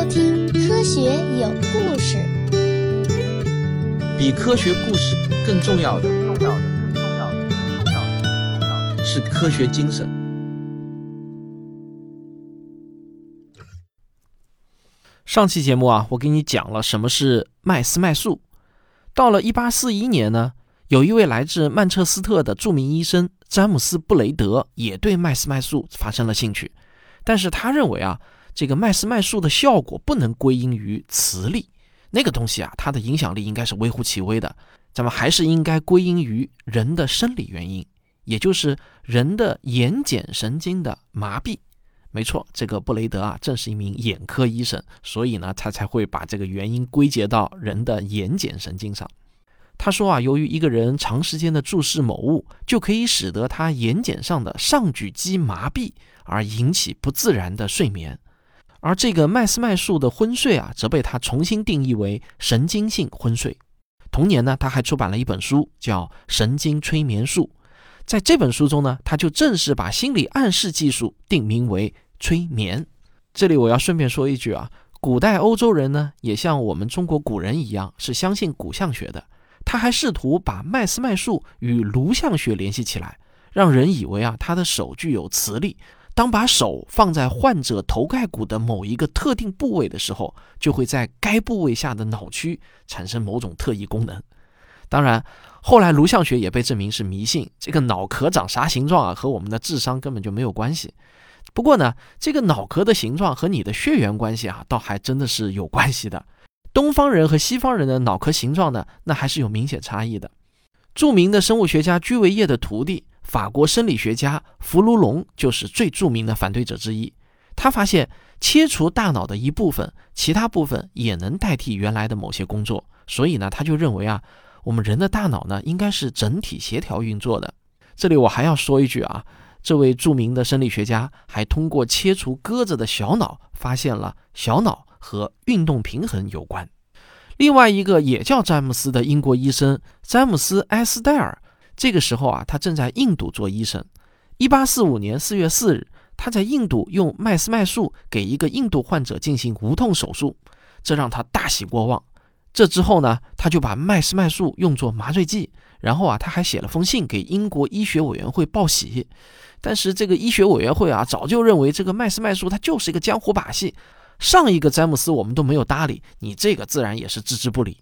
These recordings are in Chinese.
收听《科学有故事》。比科学故事更重要的，重要的，更重要，更重要的，是科学精神。上期节目啊，我给你讲了什么是麦斯麦素。到了1841年呢，有一位来自曼彻斯特的著名医生詹姆斯·布雷德也对麦斯麦素发生了兴趣，但是他认为啊，这个麦斯麦素的效果不能归因于磁力，那个东西啊，它的影响力应该是微乎其微的，咱们还是应该归因于人的生理原因，也就是人的眼睑神经的麻痹。没错，这个布雷德啊，正是一名眼科医生，所以呢，他才会把这个原因归结到人的眼睑神经上。他说啊，由于一个人长时间的注视某物，就可以使得他眼睑上的上举肌麻痹，而引起不自然的睡眠。而这个麦斯麦素的昏睡啊，则被他重新定义为神经性昏睡。同年呢，他还出版了一本书，叫《神经催眠术》。在这本书中呢，他就正式把心理暗示技术定名为催眠。这里我要顺便说一句啊，古代欧洲人呢，也像我们中国古人一样，是相信骨相学的。他还试图把麦斯麦素与颅相学联系起来，让人以为啊，他的手具有磁力。当把手放在患者头盖骨的某一个特定部位的时候，就会在该部位下的脑区产生某种特异功能。当然。后来颅相学也被证明是迷信，这个脑壳长啥形状啊，和我们的智商根本就没有关系。不过呢，这个脑壳的形状和你的血缘关系啊，倒还真的是有关系的。东方人和西方人的脑壳形状呢，那还是有明显差异的。著名的生物学家居维叶的徒弟，法国生理学家弗卢龙就是最著名的反对者之一。他发现，切除大脑的一部分，其他部分也能代替原来的某些工作。所以呢，他就认为啊。我们人的大脑呢，应该是整体协调运作的。这里我还要说一句啊，这位著名的生理学家还通过切除鸽子的小脑，发现了小脑和运动平衡有关。另外一个也叫詹姆斯的英国医生詹姆斯·埃斯戴尔，这个时候啊，他正在印度做医生。一八四五年四月四日，他在印度用麦斯麦素给一个印度患者进行无痛手术，这让他大喜过望。这之后呢，他就把麦斯麦素用作麻醉剂，然后啊，他还写了封信给英国医学委员会报喜。但是这个医学委员会啊，早就认为这个麦斯麦素它就是一个江湖把戏。上一个詹姆斯我们都没有搭理，你这个自然也是置之不理。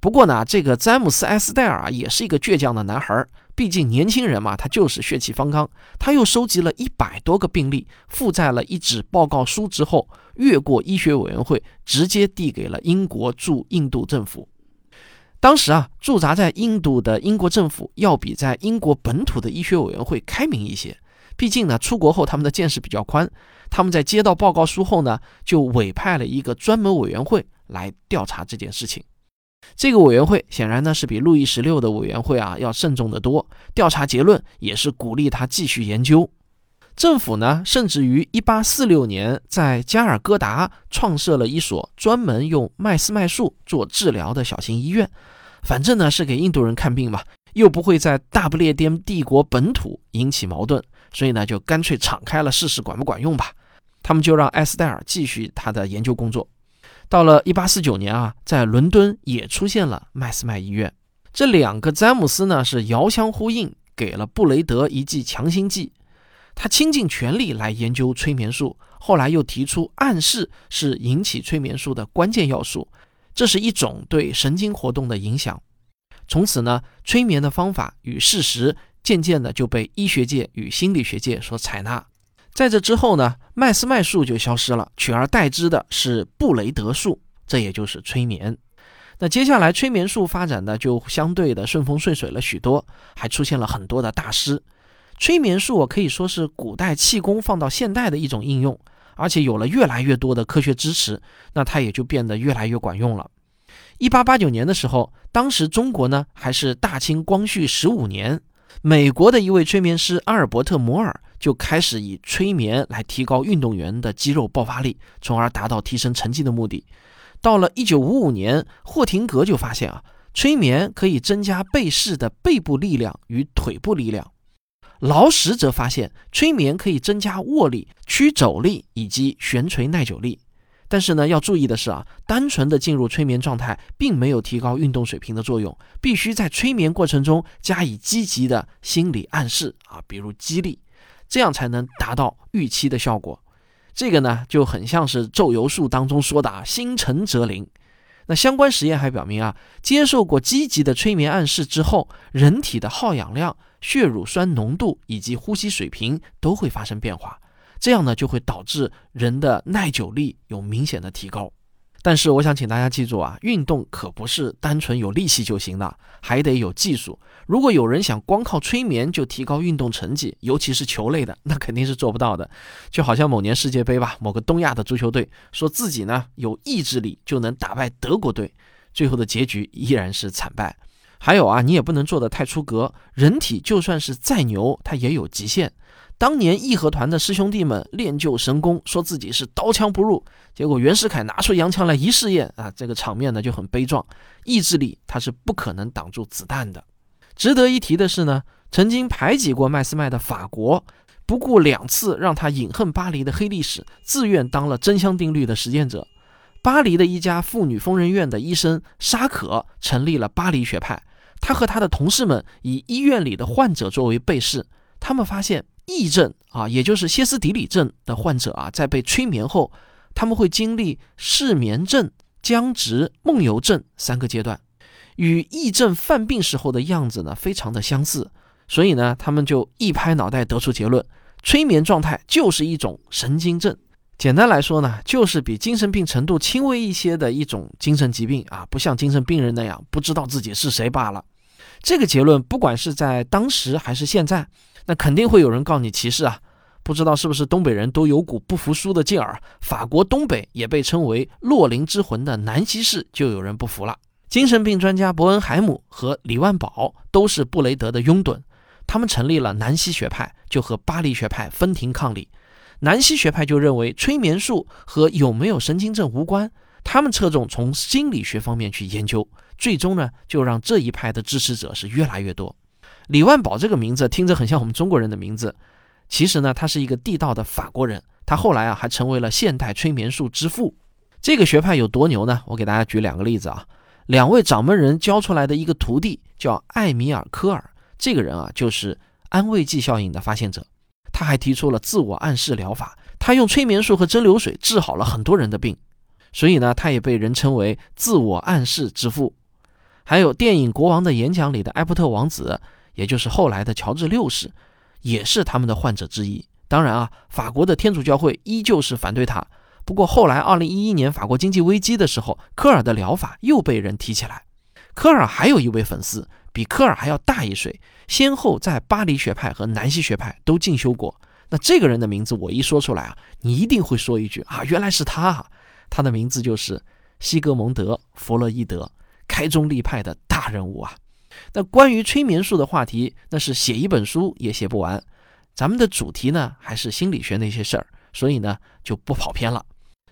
不过呢，这个詹姆斯·埃斯戴尔啊，也是一个倔强的男孩。毕竟年轻人嘛，他就是血气方刚。他又收集了一百多个病例，附在了一纸报告书之后，越过医学委员会，直接递给了英国驻印度政府。当时啊，驻扎在印度的英国政府要比在英国本土的医学委员会开明一些。毕竟呢，出国后他们的见识比较宽。他们在接到报告书后呢，就委派了一个专门委员会来调查这件事情。这个委员会显然呢是比路易十六的委员会啊要慎重得多，调查结论也是鼓励他继续研究。政府呢甚至于1846年在加尔各答创设了一所专门用麦斯麦素做治疗的小型医院，反正呢是给印度人看病嘛，又不会在大不列颠帝国本土引起矛盾，所以呢就干脆敞开了试试管不管用吧。他们就让埃斯戴尔继续他的研究工作。到了一八四九年啊，在伦敦也出现了麦斯麦医院。这两个詹姆斯呢是遥相呼应，给了布雷德一剂强心剂。他倾尽全力来研究催眠术，后来又提出暗示是引起催眠术的关键要素，这是一种对神经活动的影响。从此呢，催眠的方法与事实渐渐的就被医学界与心理学界所采纳。在这之后呢，麦斯麦术就消失了，取而代之的是布雷德术，这也就是催眠。那接下来催眠术发展的就相对的顺风顺水了许多，还出现了很多的大师。催眠术可以说是古代气功放到现代的一种应用，而且有了越来越多的科学支持，那它也就变得越来越管用了。一八八九年的时候，当时中国呢还是大清光绪十五年，美国的一位催眠师阿尔伯特摩尔。就开始以催眠来提高运动员的肌肉爆发力，从而达到提升成绩的目的。到了一九五五年，霍廷格就发现啊，催眠可以增加被试的背部力量与腿部力量。劳什则发现催眠可以增加握力、屈肘力以及悬垂耐久力。但是呢，要注意的是啊，单纯的进入催眠状态，并没有提高运动水平的作用，必须在催眠过程中加以积极的心理暗示啊，比如激励，这样才能达到预期的效果。这个呢，就很像是咒游术当中说的啊，心诚则灵。那相关实验还表明啊，接受过积极的催眠暗示之后，人体的耗氧量、血乳酸浓度以及呼吸水平都会发生变化，这样呢，就会导致人的耐久力有明显的提高。但是我想请大家记住啊，运动可不是单纯有力气就行的，还得有技术。如果有人想光靠催眠就提高运动成绩，尤其是球类的，那肯定是做不到的。就好像某年世界杯吧，某个东亚的足球队说自己呢有意志力就能打败德国队，最后的结局依然是惨败。还有啊，你也不能做得太出格，人体就算是再牛，它也有极限。当年义和团的师兄弟们练就神功，说自己是刀枪不入，结果袁世凯拿出洋枪来一试验啊，这个场面呢就很悲壮。意志力它是不可能挡住子弹的。值得一提的是呢，曾经排挤过麦斯麦的法国，不顾两次让他饮恨巴黎的黑历史，自愿当了真香定律的实践者。巴黎的一家妇女疯人院的医生沙可成立了巴黎学派，他和他的同事们以医院里的患者作为被试，他们发现。癔症啊，也就是歇斯底里症的患者啊，在被催眠后，他们会经历失眠症、僵直、梦游症三个阶段，与癔症犯病时候的样子呢非常的相似。所以呢，他们就一拍脑袋得出结论：催眠状态就是一种神经症。简单来说呢，就是比精神病程度轻微一些的一种精神疾病啊，不像精神病人那样不知道自己是谁罢了。这个结论，不管是在当时还是现在。那肯定会有人告你歧视啊！不知道是不是东北人都有股不服输的劲儿？法国东北也被称为“洛林之魂”的南希市就有人不服了。精神病专家伯恩海姆和李万宝都是布雷德的拥趸，他们成立了南希学派，就和巴黎学派分庭抗礼。南希学派就认为催眠术和有没有神经症无关，他们侧重从心理学方面去研究，最终呢就让这一派的支持者是越来越多。李万宝这个名字听着很像我们中国人的名字，其实呢，他是一个地道的法国人。他后来啊，还成为了现代催眠术之父。这个学派有多牛呢？我给大家举两个例子啊。两位掌门人教出来的一个徒弟叫艾米尔·科尔，这个人啊，就是安慰剂效应的发现者。他还提出了自我暗示疗法，他用催眠术和蒸馏水治好了很多人的病。所以呢，他也被人称为自我暗示之父。还有电影《国王的演讲》里的埃伯特王子。也就是后来的乔治六世，也是他们的患者之一。当然啊，法国的天主教会依旧是反对他。不过后来，二零一一年法国经济危机的时候，科尔的疗法又被人提起来。科尔还有一位粉丝，比科尔还要大一岁，先后在巴黎学派和南希学派都进修过。那这个人的名字我一说出来啊，你一定会说一句啊，原来是他啊！他的名字就是西格蒙德·弗洛伊德，开宗立派的大人物啊。那关于催眠术的话题，那是写一本书也写不完。咱们的主题呢，还是心理学那些事儿，所以呢就不跑偏了。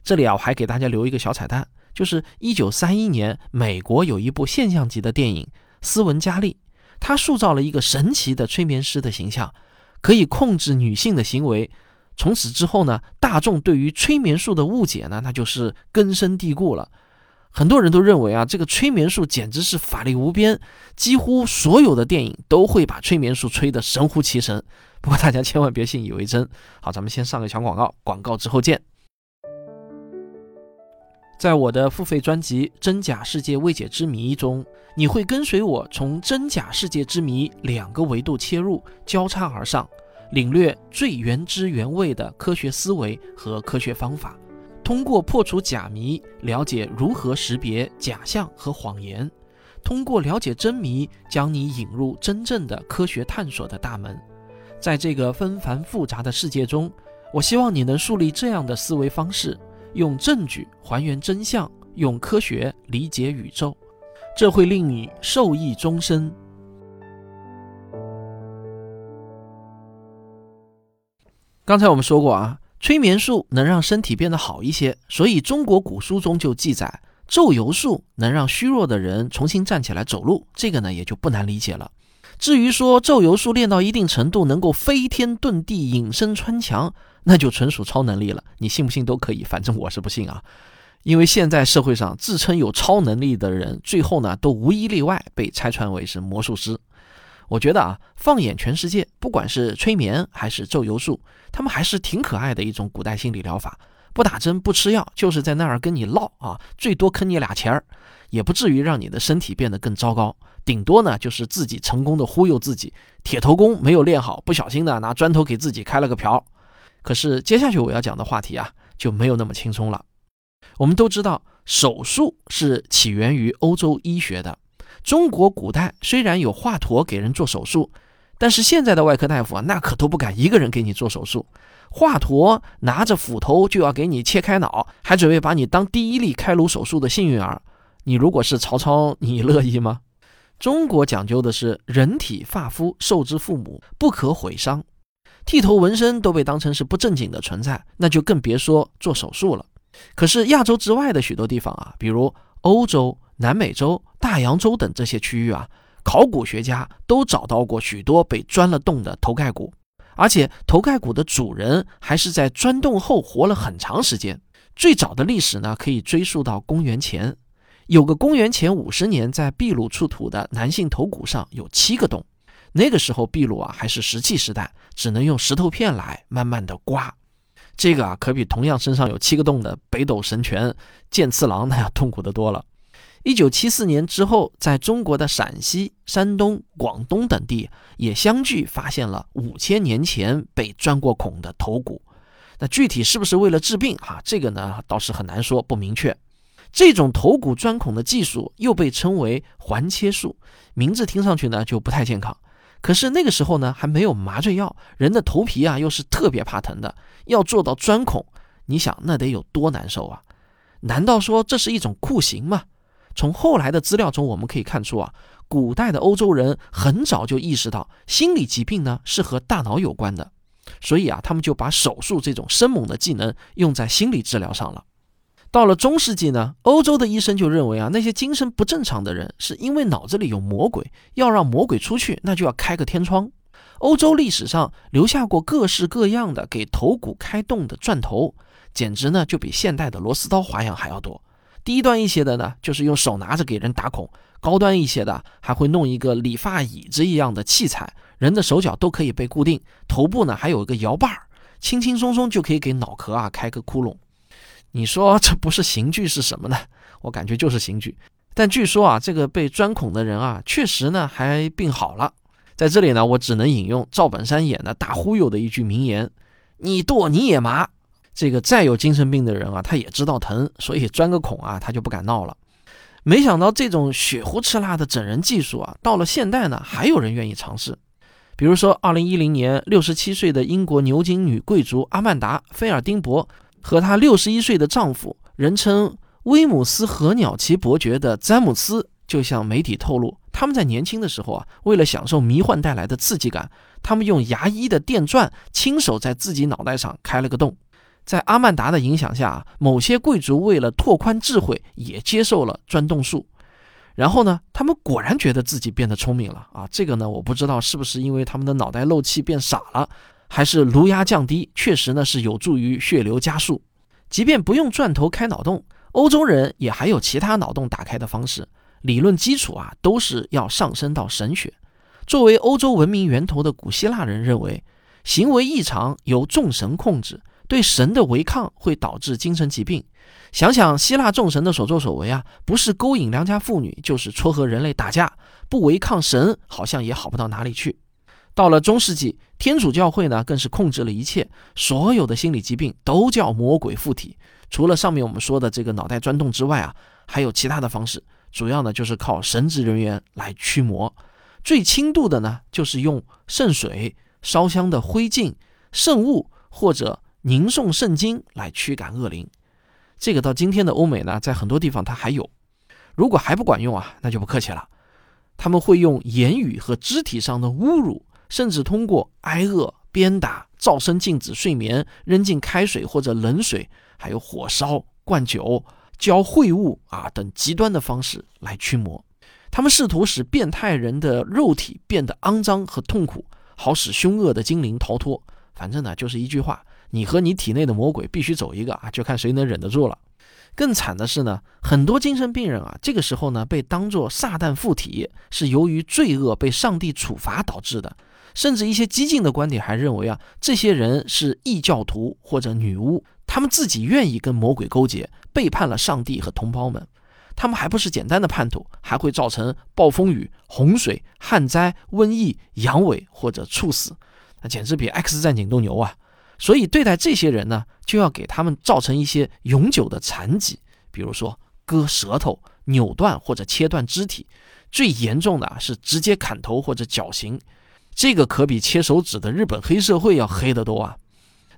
这里啊，我还给大家留一个小彩蛋，就是一九三一年，美国有一部现象级的电影《斯文加利》，他塑造了一个神奇的催眠师的形象，可以控制女性的行为。从此之后呢，大众对于催眠术的误解呢，那就是根深蒂固了。很多人都认为啊，这个催眠术简直是法力无边，几乎所有的电影都会把催眠术吹得神乎其神。不过大家千万别信以为真。好，咱们先上个小广告，广告之后见。在我的付费专辑《真假世界未解之谜》中，你会跟随我从真假世界之谜两个维度切入，交叉而上，领略最原汁原味的科学思维和科学方法。通过破除假谜，了解如何识别假象和谎言；通过了解真谜，将你引入真正的科学探索的大门。在这个纷繁复杂的世界中，我希望你能树立这样的思维方式：用证据还原真相，用科学理解宇宙，这会令你受益终身。刚才我们说过啊。催眠术能让身体变得好一些，所以中国古书中就记载，咒游术能让虚弱的人重新站起来走路，这个呢也就不难理解了。至于说咒游术练到一定程度能够飞天遁地、隐身穿墙，那就纯属超能力了，你信不信都可以，反正我是不信啊。因为现在社会上自称有超能力的人，最后呢都无一例外被拆穿为是魔术师。我觉得啊，放眼全世界，不管是催眠还是咒游术，他们还是挺可爱的一种古代心理疗法。不打针不吃药，就是在那儿跟你唠啊，最多坑你俩钱儿，也不至于让你的身体变得更糟糕。顶多呢就是自己成功的忽悠自己，铁头功没有练好，不小心的拿砖头给自己开了个瓢。可是接下去我要讲的话题啊，就没有那么轻松了。我们都知道，手术是起源于欧洲医学的。中国古代虽然有华佗给人做手术，但是现在的外科大夫啊，那可都不敢一个人给你做手术。华佗拿着斧头就要给你切开脑，还准备把你当第一例开颅手术的幸运儿。你如果是曹操，你乐意吗？中国讲究的是人体发肤受之父母，不可毁伤。剃头纹身都被当成是不正经的存在，那就更别说做手术了。可是亚洲之外的许多地方啊，比如欧洲、南美洲、大洋洲等这些区域啊，考古学家都找到过许多被钻了洞的头盖骨。而且头盖骨的主人还是在钻洞后活了很长时间。最早的历史呢，可以追溯到公元前，有个公元前五十年在秘鲁出土的男性头骨上有七个洞。那个时候秘鲁啊还是石器时代，只能用石头片来慢慢的刮。这个啊可比同样身上有七个洞的北斗神拳剑次郎那样痛苦的多了。一九七四年之后，在中国的陕西、山东、广东等地也相继发现了五千年前被钻过孔的头骨。那具体是不是为了治病啊？这个呢倒是很难说，不明确。这种头骨钻孔的技术又被称为环切术，名字听上去呢就不太健康。可是那个时候呢还没有麻醉药，人的头皮啊又是特别怕疼的，要做到钻孔，你想那得有多难受啊？难道说这是一种酷刑吗？从后来的资料中，我们可以看出啊，古代的欧洲人很早就意识到心理疾病呢是和大脑有关的，所以啊，他们就把手术这种生猛的技能用在心理治疗上了。到了中世纪呢，欧洲的医生就认为啊，那些精神不正常的人是因为脑子里有魔鬼，要让魔鬼出去，那就要开个天窗。欧洲历史上留下过各式各样的给头骨开洞的钻头，简直呢就比现代的螺丝刀花样还要多。低端一些的呢，就是用手拿着给人打孔；高端一些的，还会弄一个理发椅子一样的器材，人的手脚都可以被固定，头部呢还有一个摇把儿，轻轻松松就可以给脑壳啊开个窟窿。你说这不是刑具是什么呢？我感觉就是刑具。但据说啊，这个被钻孔的人啊，确实呢还病好了。在这里呢，我只能引用赵本山演的大忽悠的一句名言：“你剁你也麻。”这个再有精神病的人啊，他也知道疼，所以钻个孔啊，他就不敢闹了。没想到这种血糊吃辣的整人技术啊，到了现代呢，还有人愿意尝试。比如说，二零一零年，六十七岁的英国牛津女贵族阿曼达·菲尔丁伯和她六十一岁的丈夫，人称威姆斯和鸟奇伯爵的詹姆斯，就向媒体透露，他们在年轻的时候啊，为了享受迷幻带来的刺激感，他们用牙医的电钻亲手在自己脑袋上开了个洞。在阿曼达的影响下，某些贵族为了拓宽智慧，也接受了钻洞术。然后呢，他们果然觉得自己变得聪明了啊！这个呢，我不知道是不是因为他们的脑袋漏气变傻了，还是颅压降低，确实呢是有助于血流加速。即便不用钻头开脑洞，欧洲人也还有其他脑洞打开的方式。理论基础啊，都是要上升到神学。作为欧洲文明源头的古希腊人认为，行为异常由众神控制。对神的违抗会导致精神疾病。想想希腊众神的所作所为啊，不是勾引良家妇女，就是撮合人类打架，不违抗神，好像也好不到哪里去。到了中世纪，天主教会呢，更是控制了一切，所有的心理疾病都叫魔鬼附体。除了上面我们说的这个脑袋钻洞之外啊，还有其他的方式，主要呢就是靠神职人员来驱魔。最轻度的呢，就是用圣水、烧香的灰烬、圣物或者。吟诵圣经来驱赶恶灵，这个到今天的欧美呢，在很多地方它还有。如果还不管用啊，那就不客气了。他们会用言语和肢体上的侮辱，甚至通过挨饿、鞭打、噪声禁止睡眠、扔进开水或者冷水，还有火烧、灌酒、浇秽物啊等极端的方式来驱魔。他们试图使变态人的肉体变得肮脏和痛苦，好使凶恶的精灵逃脱。反正呢，就是一句话。你和你体内的魔鬼必须走一个啊，就看谁能忍得住了。更惨的是呢，很多精神病人啊，这个时候呢被当作撒旦附体，是由于罪恶被上帝处罚导致的。甚至一些激进的观点还认为啊，这些人是异教徒或者女巫，他们自己愿意跟魔鬼勾结，背叛了上帝和同胞们。他们还不是简单的叛徒，还会造成暴风雨、洪水、旱灾、瘟疫、阳痿或者猝死，那简直比 X 战警都牛啊！所以对待这些人呢，就要给他们造成一些永久的残疾，比如说割舌头、扭断或者切断肢体，最严重的是直接砍头或者绞刑，这个可比切手指的日本黑社会要黑得多啊！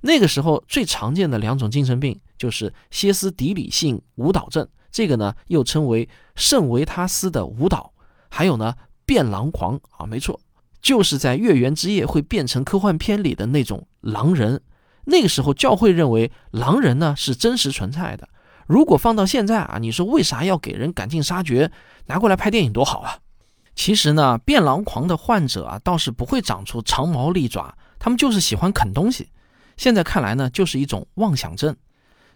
那个时候最常见的两种精神病就是歇斯底里性舞蹈症，这个呢又称为圣维他斯的舞蹈，还有呢变狼狂啊，没错，就是在月圆之夜会变成科幻片里的那种狼人。那个时候，教会认为狼人呢是真实存在的。如果放到现在啊，你说为啥要给人赶尽杀绝，拿过来拍电影多好啊？其实呢，变狼狂的患者啊，倒是不会长出长毛利爪，他们就是喜欢啃东西。现在看来呢，就是一种妄想症。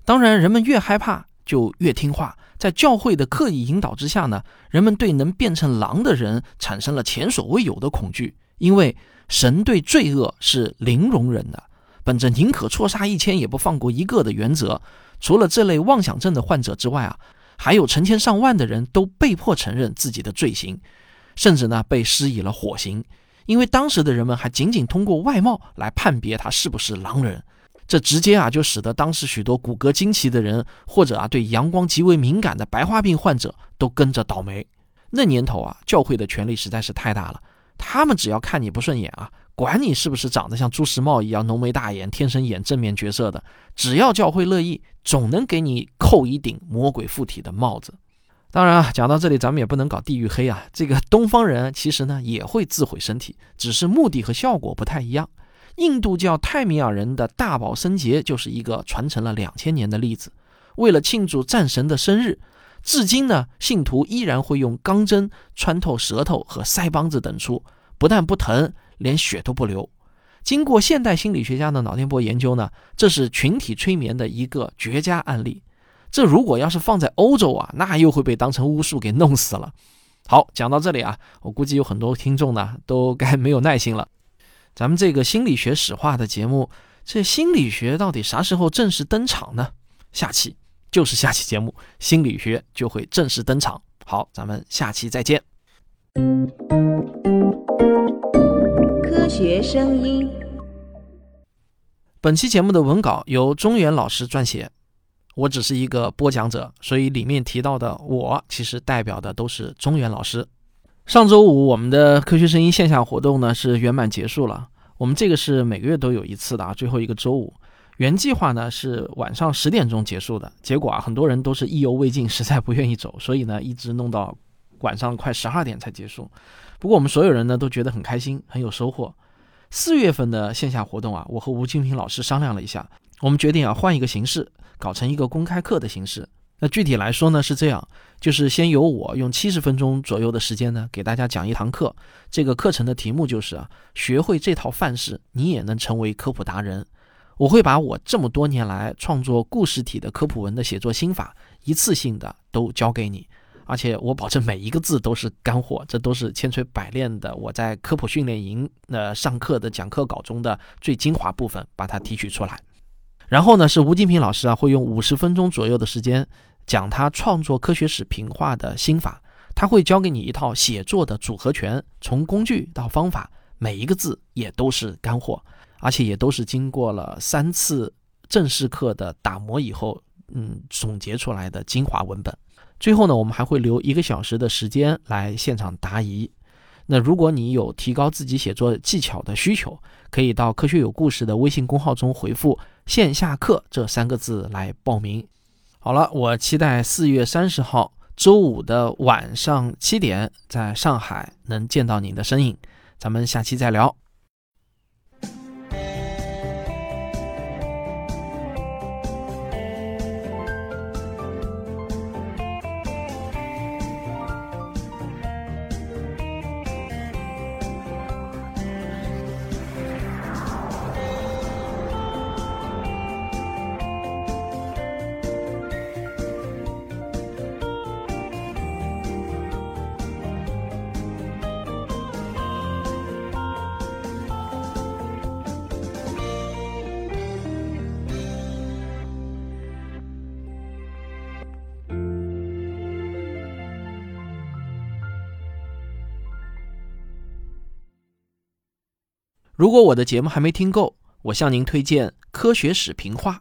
当然，人们越害怕就越听话。在教会的刻意引导之下呢，人们对能变成狼的人产生了前所未有的恐惧，因为神对罪恶是零容忍的。本着宁可错杀一千也不放过一个的原则，除了这类妄想症的患者之外啊，还有成千上万的人都被迫承认自己的罪行，甚至呢被施以了火刑，因为当时的人们还仅仅通过外貌来判别他是不是狼人，这直接啊就使得当时许多骨骼惊奇的人或者啊对阳光极为敏感的白化病患者都跟着倒霉。那年头啊，教会的权力实在是太大了，他们只要看你不顺眼啊。管你是不是长得像朱时茂一样浓眉大眼、天生演正面角色的，只要教会乐意，总能给你扣一顶魔鬼附体的帽子。当然啊，讲到这里，咱们也不能搞地域黑啊。这个东方人其实呢也会自毁身体，只是目的和效果不太一样。印度教泰米尔人的大宝生节就是一个传承了两千年的例子。为了庆祝战神的生日，至今呢，信徒依然会用钢针穿透舌头和腮帮子等处，不但不疼。连血都不流。经过现代心理学家的脑电波研究呢，这是群体催眠的一个绝佳案例。这如果要是放在欧洲啊，那又会被当成巫术给弄死了。好，讲到这里啊，我估计有很多听众呢都该没有耐心了。咱们这个心理学史话的节目，这心理学到底啥时候正式登场呢？下期就是下期节目，心理学就会正式登场。好，咱们下期再见。学声音。本期节目的文稿由中原老师撰写，我只是一个播讲者，所以里面提到的我其实代表的都是中原老师。上周五我们的科学声音线下活动呢是圆满结束了。我们这个是每个月都有一次的啊，最后一个周五。原计划呢是晚上十点钟结束的，结果啊很多人都是意犹未尽，实在不愿意走，所以呢一直弄到晚上快十二点才结束。不过我们所有人呢都觉得很开心，很有收获。四月份的线下活动啊，我和吴金平老师商量了一下，我们决定啊换一个形式，搞成一个公开课的形式。那具体来说呢是这样，就是先由我用七十分钟左右的时间呢给大家讲一堂课。这个课程的题目就是啊，学会这套范式，你也能成为科普达人。我会把我这么多年来创作故事体的科普文的写作心法，一次性的都教给你。而且我保证每一个字都是干货，这都是千锤百炼的。我在科普训练营呃上课的讲课稿中的最精华部分，把它提取出来。然后呢，是吴金平老师啊，会用五十分钟左右的时间讲他创作科学史评话的心法。他会教给你一套写作的组合拳，从工具到方法，每一个字也都是干货，而且也都是经过了三次正式课的打磨以后，嗯，总结出来的精华文本。最后呢，我们还会留一个小时的时间来现场答疑。那如果你有提高自己写作技巧的需求，可以到“科学有故事”的微信公号中回复“线下课”这三个字来报名。好了，我期待四月三十号周五的晚上七点，在上海能见到您的身影。咱们下期再聊。如果我的节目还没听够，我向您推荐《科学史评话》。